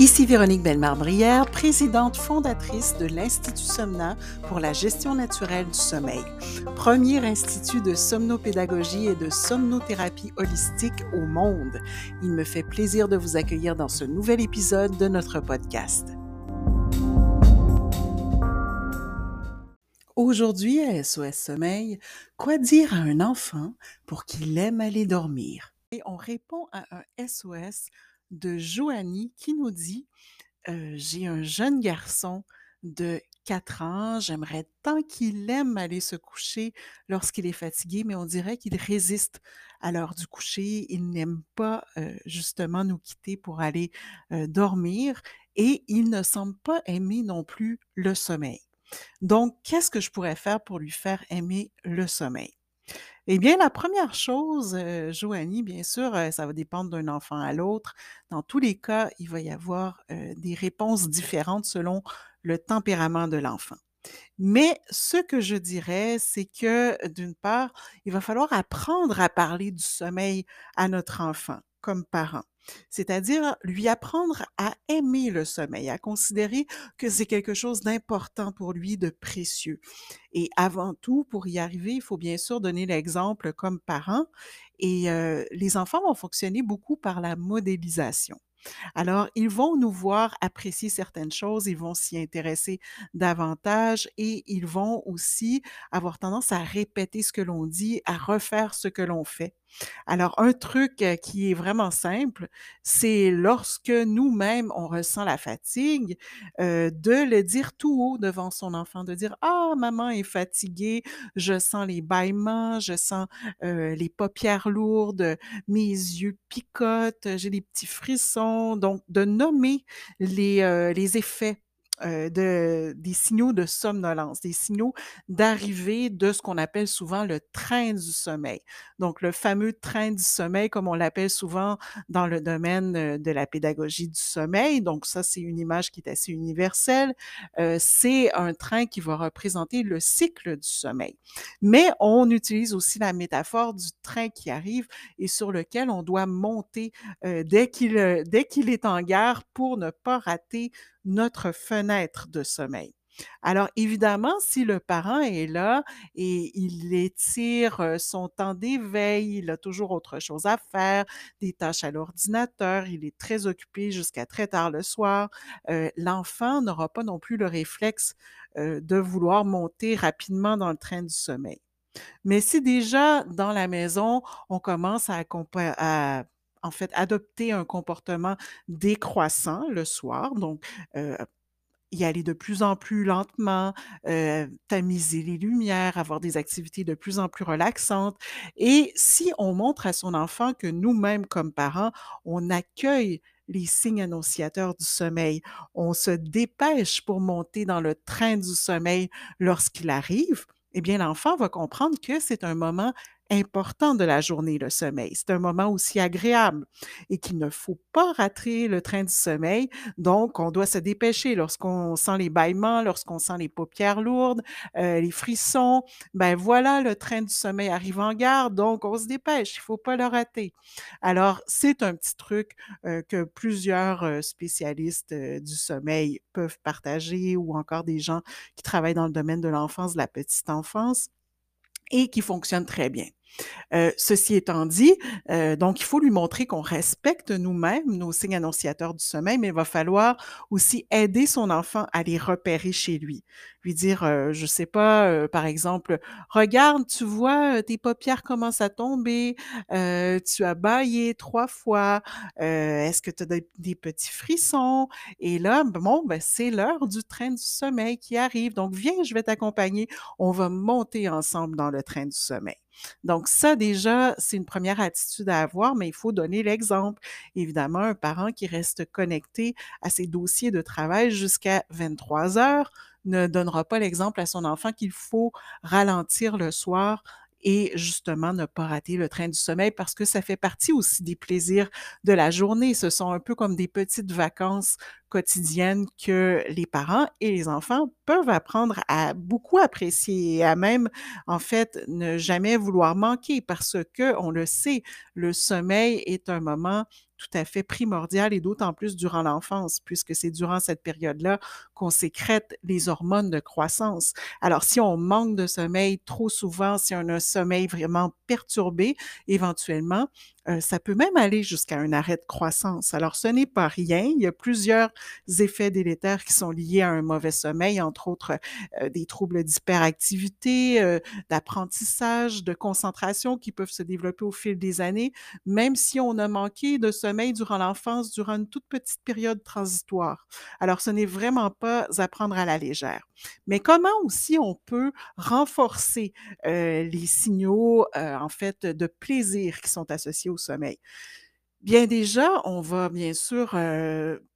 Ici Véronique Bellemare-Brière, présidente fondatrice de l'Institut Somna pour la gestion naturelle du sommeil, premier institut de somnopédagogie et de somnothérapie holistique au monde. Il me fait plaisir de vous accueillir dans ce nouvel épisode de notre podcast. Aujourd'hui à SOS Sommeil, quoi dire à un enfant pour qu'il aime aller dormir? Et on répond à un SOS de Joanie qui nous dit J'ai un jeune garçon de 4 ans, j'aimerais tant qu'il aime aller se coucher lorsqu'il est fatigué, mais on dirait qu'il résiste à l'heure du coucher. Il n'aime pas justement nous quitter pour aller dormir et il ne semble pas aimer non plus le sommeil. Donc, qu'est-ce que je pourrais faire pour lui faire aimer le sommeil? Eh bien, la première chose, euh, Joanie, bien sûr, euh, ça va dépendre d'un enfant à l'autre. Dans tous les cas, il va y avoir euh, des réponses différentes selon le tempérament de l'enfant. Mais ce que je dirais, c'est que d'une part, il va falloir apprendre à parler du sommeil à notre enfant comme parent. C'est-à-dire lui apprendre à aimer le sommeil, à considérer que c'est quelque chose d'important pour lui, de précieux. Et avant tout, pour y arriver, il faut bien sûr donner l'exemple comme parent. Et euh, les enfants vont fonctionner beaucoup par la modélisation. Alors, ils vont nous voir apprécier certaines choses, ils vont s'y intéresser davantage et ils vont aussi avoir tendance à répéter ce que l'on dit, à refaire ce que l'on fait. Alors, un truc qui est vraiment simple, c'est lorsque nous-mêmes, on ressent la fatigue, de le dire tout haut devant son enfant, de dire Ah, maman est fatiguée, je sens les bâillements, je sens les paupières lourdes, mes yeux picotent, j'ai des petits frissons. Donc, de nommer les, les effets euh, de, des signaux de somnolence, des signaux d'arrivée de ce qu'on appelle souvent le train du sommeil. Donc, le fameux train du sommeil, comme on l'appelle souvent dans le domaine euh, de la pédagogie du sommeil. Donc, ça, c'est une image qui est assez universelle. Euh, c'est un train qui va représenter le cycle du sommeil. Mais on utilise aussi la métaphore du train qui arrive et sur lequel on doit monter dès qu'il dès qu'il est en gare pour ne pas rater notre fenêtre de sommeil. Alors évidemment, si le parent est là et il étire son temps d'éveil, il a toujours autre chose à faire, des tâches à l'ordinateur, il est très occupé jusqu'à très tard le soir, l'enfant n'aura pas non plus le réflexe de vouloir monter rapidement dans le train du sommeil. Mais si déjà dans la maison, on commence à, à en fait, adopter un comportement décroissant le soir, donc y aller de plus en plus lentement, tamiser les lumières, avoir des activités de plus en plus relaxantes. Et si on montre à son enfant que nous-mêmes, comme parents, on accueille les signes annonciateurs du sommeil, on se dépêche pour monter dans le train du sommeil lorsqu'il arrive, eh bien, l'enfant va comprendre que c'est un moment important de la journée, le sommeil. C'est un moment aussi agréable et qu'il ne faut pas rater le train du sommeil. Donc, on doit se dépêcher lorsqu'on sent les bâillements, lorsqu'on sent les paupières lourdes, euh, les frissons. Ben voilà, le train du sommeil arrive en gare, donc on se dépêche. Il ne faut pas le rater. Alors, c'est un petit truc euh, que plusieurs euh, spécialistes du sommeil peuvent partager ou encore des gens qui travaillent dans le domaine de l'enfance, de la petite enfance et qui fonctionne très bien. Euh, ceci étant dit, euh, donc il faut lui montrer qu'on respecte nous-mêmes nos signes annonciateurs du sommeil, mais il va falloir aussi aider son enfant à les repérer chez lui. Lui dire, euh, je sais pas, euh, par exemple, regarde, tu vois, tes paupières commencent à tomber, tu as baillé trois fois, est-ce que tu as des, petits frissons? Et là, bon, ben, c'est l'heure du train du sommeil qui arrive. Donc, viens, je vais t'accompagner. On va monter ensemble dans le train du sommeil. Donc ça, déjà, c'est une première attitude à avoir, mais il faut donner l'exemple. Évidemment, un parent qui reste connecté à ses dossiers de travail jusqu'à 23 heures ne donnera pas l'exemple à son enfant qu'il faut ralentir le soir et justement ne pas rater le train du sommeil parce que ça fait partie aussi des plaisirs de la journée. Ce sont un peu comme des petites vacances quotidiennes que les parents et les enfants peuvent apprendre à beaucoup apprécier et à même, en fait, ne jamais vouloir manquer parce que, on le sait, le sommeil est un moment tout à fait primordial et d'autant plus durant l'enfance, puisque c'est durant cette période-là qu'on sécrète les hormones de croissance. Alors, si on manque de sommeil trop souvent, si on a un sommeil vraiment perturbé, éventuellement, ça peut même aller jusqu'à un arrêt de croissance. Alors, ce n'est pas rien. Il y a plusieurs effets délétères qui sont liés à un mauvais sommeil, entre autres des troubles d'hyperactivité, d'apprentissage, de concentration qui peuvent se développer au fil des années, même si on a manqué de sommeil durant l'enfance, durant une toute petite période transitoire. Alors, ce n'est vraiment pas à prendre à la légère. Mais comment aussi on peut renforcer les signaux, en fait, de plaisir qui sont associés sommeil? Bien déjà, on va bien sûr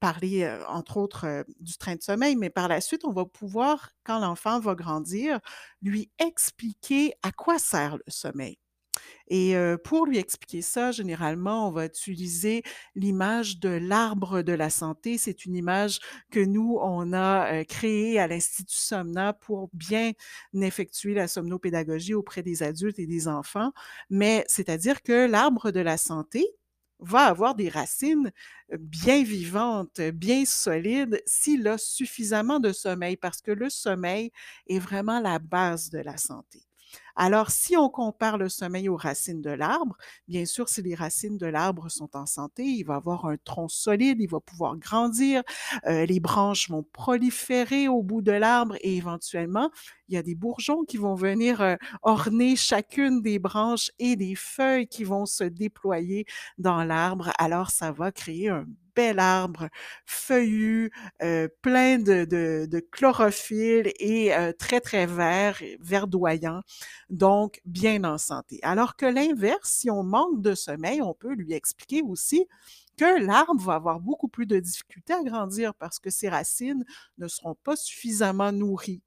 parler, entre autres, du train de sommeil, mais par la suite, on va pouvoir, quand l'enfant va grandir, lui expliquer à quoi sert le sommeil. Et pour lui expliquer ça, généralement, on va utiliser l'image de l'arbre de la santé. C'est une image que nous, on a créée à l'Institut Somna pour bien effectuer la somnopédagogie auprès des adultes et des enfants. Mais c'est-à-dire que l'arbre de la santé, va avoir des racines bien vivantes, bien solides, s'il a suffisamment de sommeil, parce que le sommeil est vraiment la base de la santé. Alors, si on compare le sommeil aux racines de l'arbre, bien sûr, si les racines de l'arbre sont en santé, il va avoir un tronc solide, il va pouvoir grandir, euh, les branches vont proliférer au bout de l'arbre et éventuellement, il y a des bourgeons qui vont venir euh, orner chacune des branches et des feuilles qui vont se déployer dans l'arbre. Alors, ça va créer un bel arbre feuillu, euh, plein de, de, chlorophylle et euh, très, très vert, verdoyant, donc bien en santé. Alors que l'inverse, si on manque de sommeil, on peut lui expliquer aussi que l'arbre va avoir beaucoup plus de difficultés à grandir parce que ses racines ne seront pas suffisamment nourries.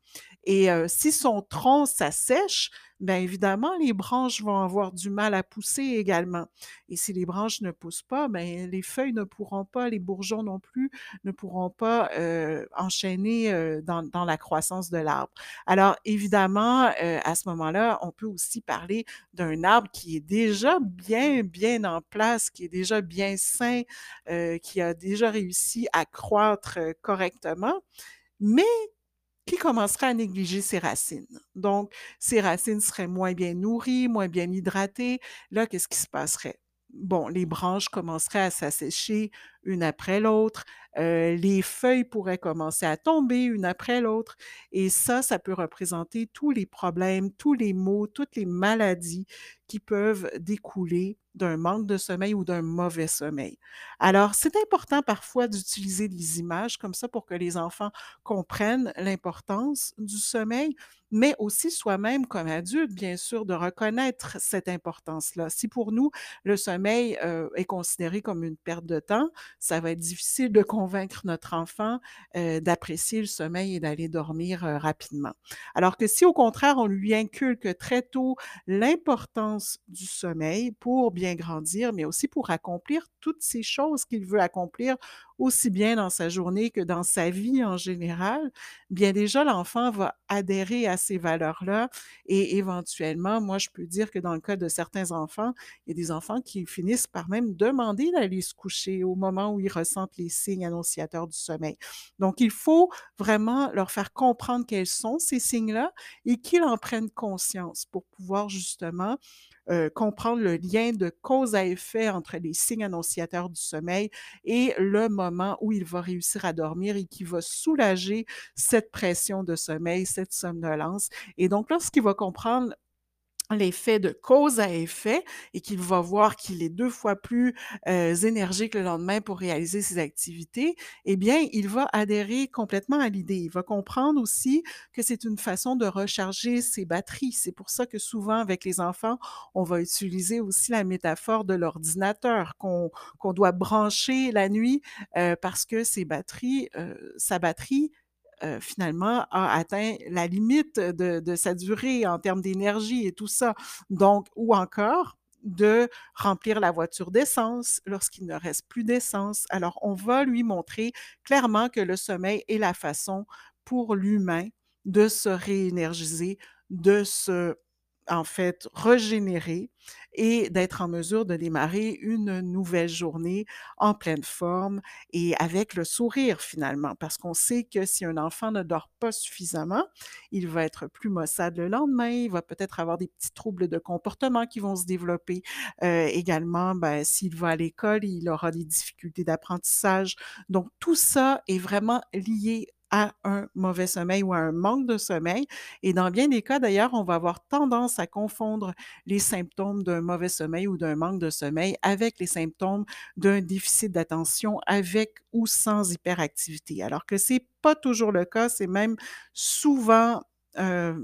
Et si son tronc s'assèche, bien évidemment, les branches vont avoir du mal à pousser également. Et si les branches ne poussent pas, bien, les feuilles ne pourront pas, les bourgeons non plus, ne pourront pas enchaîner dans, la croissance de l'arbre. Alors, évidemment, à ce moment-là, on peut aussi parler d'un arbre qui est déjà bien, bien en place, qui est déjà bien sain, qui a déjà réussi à croître correctement, mais qui commencerait à négliger ses racines. Donc, ses racines seraient moins bien nourries, moins bien hydratées. Là, qu'est-ce qui se passerait? Bon, les branches commenceraient à s'assécher une après l'autre. Les feuilles pourraient commencer à tomber une après l'autre. Et ça, ça peut représenter tous les problèmes, tous les maux, toutes les maladies qui peuvent découler d'un manque de sommeil ou d'un mauvais sommeil. Alors, c'est important parfois d'utiliser des images comme ça pour que les enfants comprennent l'importance du sommeil, mais aussi soi-même comme adulte, bien sûr, de reconnaître cette importance-là. Si pour nous, le sommeil est considéré comme une perte de temps, ça va être difficile de convaincre notre enfant euh, d'apprécier le sommeil et d'aller dormir euh, rapidement. Alors que si au contraire, on lui inculque très tôt l'importance du sommeil pour bien grandir, mais aussi pour accomplir toutes ces choses qu'il veut accomplir aussi bien dans sa journée que dans sa vie en général, bien déjà l'enfant va adhérer à ces valeurs-là et éventuellement, moi je peux dire que dans le cas de certains enfants, il y a des enfants qui finissent par même demander d'aller se coucher au moment où ils ressentent les signes annonciateurs du sommeil. Donc il faut vraiment leur faire comprendre quels sont ces signes-là et qu'ils en prennent conscience pour pouvoir justement euh, comprendre le lien de cause à effet entre les signes annonciateurs du sommeil et le moment où il va réussir à dormir et qui va soulager cette pression de sommeil, cette somnolence. Et donc, lorsqu'il va comprendre l'effet de cause à effet et qu'il va voir qu'il est deux fois plus énergique le lendemain pour réaliser ses activités, eh bien, il va adhérer complètement à l'idée. Il va comprendre aussi que c'est une façon de recharger ses batteries. C'est pour ça que souvent, avec les enfants, on va utiliser aussi la métaphore de l'ordinateur qu'on doit brancher la nuit parce que ses batteries, sa batterie euh, finalement, a atteint la limite de, sa durée en termes d'énergie et tout ça. Donc, ou encore de remplir la voiture d'essence lorsqu'il ne reste plus d'essence. Alors, on va lui montrer clairement que le sommeil est la façon pour l'humain de se réénergiser, de se en fait régénérer et d'être en mesure de démarrer une nouvelle journée en pleine forme et avec le sourire finalement. Parce qu'on sait que si un enfant ne dort pas suffisamment, il va être plus maussade le lendemain, il va peut-être avoir des petits troubles de comportement qui vont se développer. Euh, également, ben, s'il va à l'école, il aura des difficultés d'apprentissage. Donc tout ça est vraiment lié à un mauvais sommeil ou à un manque de sommeil. Et dans bien des cas, d'ailleurs, on va avoir tendance à confondre les symptômes d'un mauvais sommeil ou d'un manque de sommeil avec les symptômes d'un déficit d'attention avec ou sans hyperactivité. Alors que c'est pas toujours le cas, c'est même souvent euh,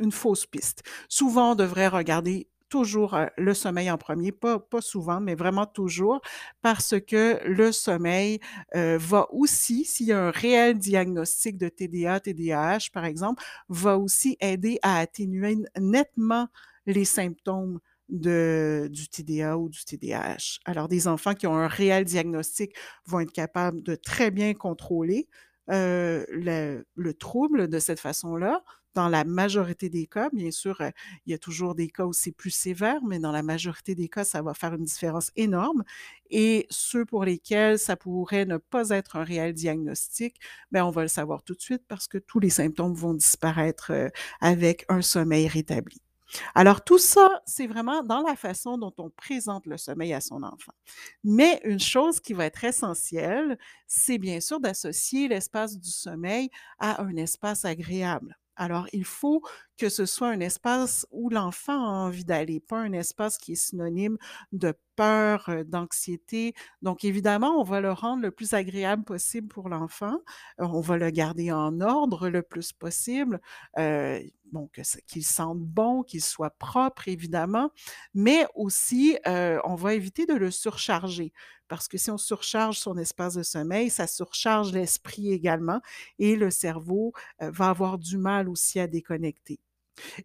une fausse piste. Souvent, on devrait regarder toujours le sommeil en premier, pas, souvent, mais vraiment toujours, parce que le sommeil va aussi, s'il y a un réel diagnostic de TDA, TDAH, par exemple, va aussi aider à atténuer nettement les symptômes du TDA ou du TDAH. Alors, des enfants qui ont un réel diagnostic vont être capables de très bien contrôler le, le, trouble de cette façon-là, dans la majorité des cas, bien sûr, euh, il y a toujours des cas où c'est plus sévère, mais dans la majorité des cas, ça va faire une différence énorme. Et ceux pour lesquels ça pourrait ne pas être un réel diagnostic, bien, on va le savoir tout de suite parce que tous les symptômes vont disparaître euh, avec un sommeil rétabli. Alors, tout ça, c'est vraiment dans la façon dont on présente le sommeil à son enfant. Mais une chose qui va être essentielle, c'est bien sûr d'associer l'espace du sommeil à un espace agréable. Alors, il faut que ce soit un espace où l'enfant a envie d'aller, pas un espace qui est synonyme de peur, d'anxiété. Donc, évidemment, on va le rendre le plus agréable possible pour l'enfant. On va le garder en ordre le plus possible. Euh, bon, qu'il sente bon, qu'il soit propre, évidemment, mais aussi, on va éviter de le surcharger parce que si on surcharge son espace de sommeil, ça surcharge l'esprit également et le cerveau va avoir du mal aussi à déconnecter.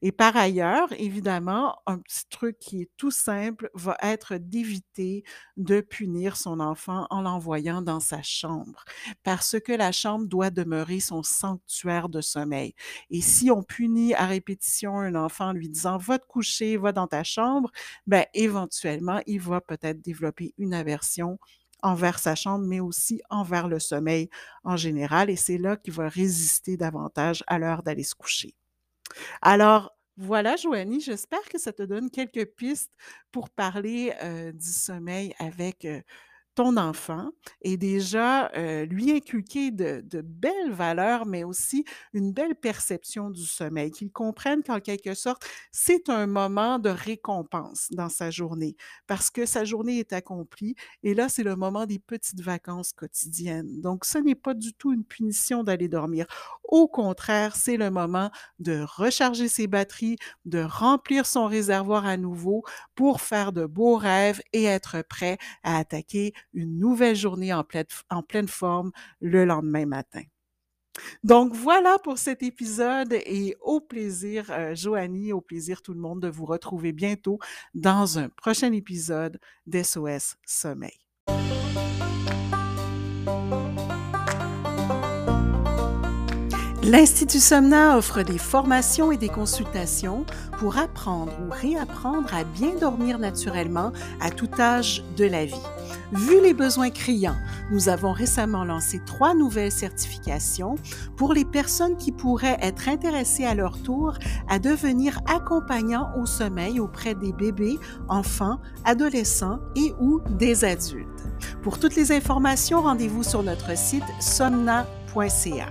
Et par ailleurs, évidemment, un petit truc qui est tout simple va être d'éviter de punir son enfant en l'envoyant dans sa chambre, parce que la chambre doit demeurer son sanctuaire de sommeil. Et si on punit à répétition un enfant en lui disant va te coucher, va dans ta chambre, ben éventuellement, il va peut-être développer une aversion envers sa chambre, mais aussi envers le sommeil en général. Et c'est là qu'il va résister davantage à l'heure d'aller se coucher. Alors, voilà, Joanie, j'espère que ça te donne quelques pistes pour parler du sommeil avec ton enfant et déjà lui inculquer de, belles valeurs, mais aussi une belle perception du sommeil, qu'il comprenne qu'en quelque sorte, c'est un moment de récompense dans sa journée, parce que sa journée est accomplie et là, c'est le moment des petites vacances quotidiennes. Donc, ce n'est pas du tout une punition d'aller dormir. Au contraire, c'est le moment de recharger ses batteries, de remplir son réservoir à nouveau pour faire de beaux rêves et être prêt à attaquer une nouvelle journée en pleine, forme le lendemain matin. Donc voilà pour cet épisode et au plaisir, euh, Joanie, au plaisir tout le monde de vous retrouver bientôt dans un prochain épisode d'SOS Sommeil. L'Institut Somna offre des formations et des consultations pour apprendre ou réapprendre à bien dormir naturellement à tout âge de la vie. Vu les besoins criants, nous avons récemment lancé trois nouvelles certifications pour les personnes qui pourraient être intéressées à leur tour à devenir accompagnants au sommeil auprès des bébés, enfants, adolescents et ou des adultes. Pour toutes les informations, rendez-vous sur notre site somna.ca.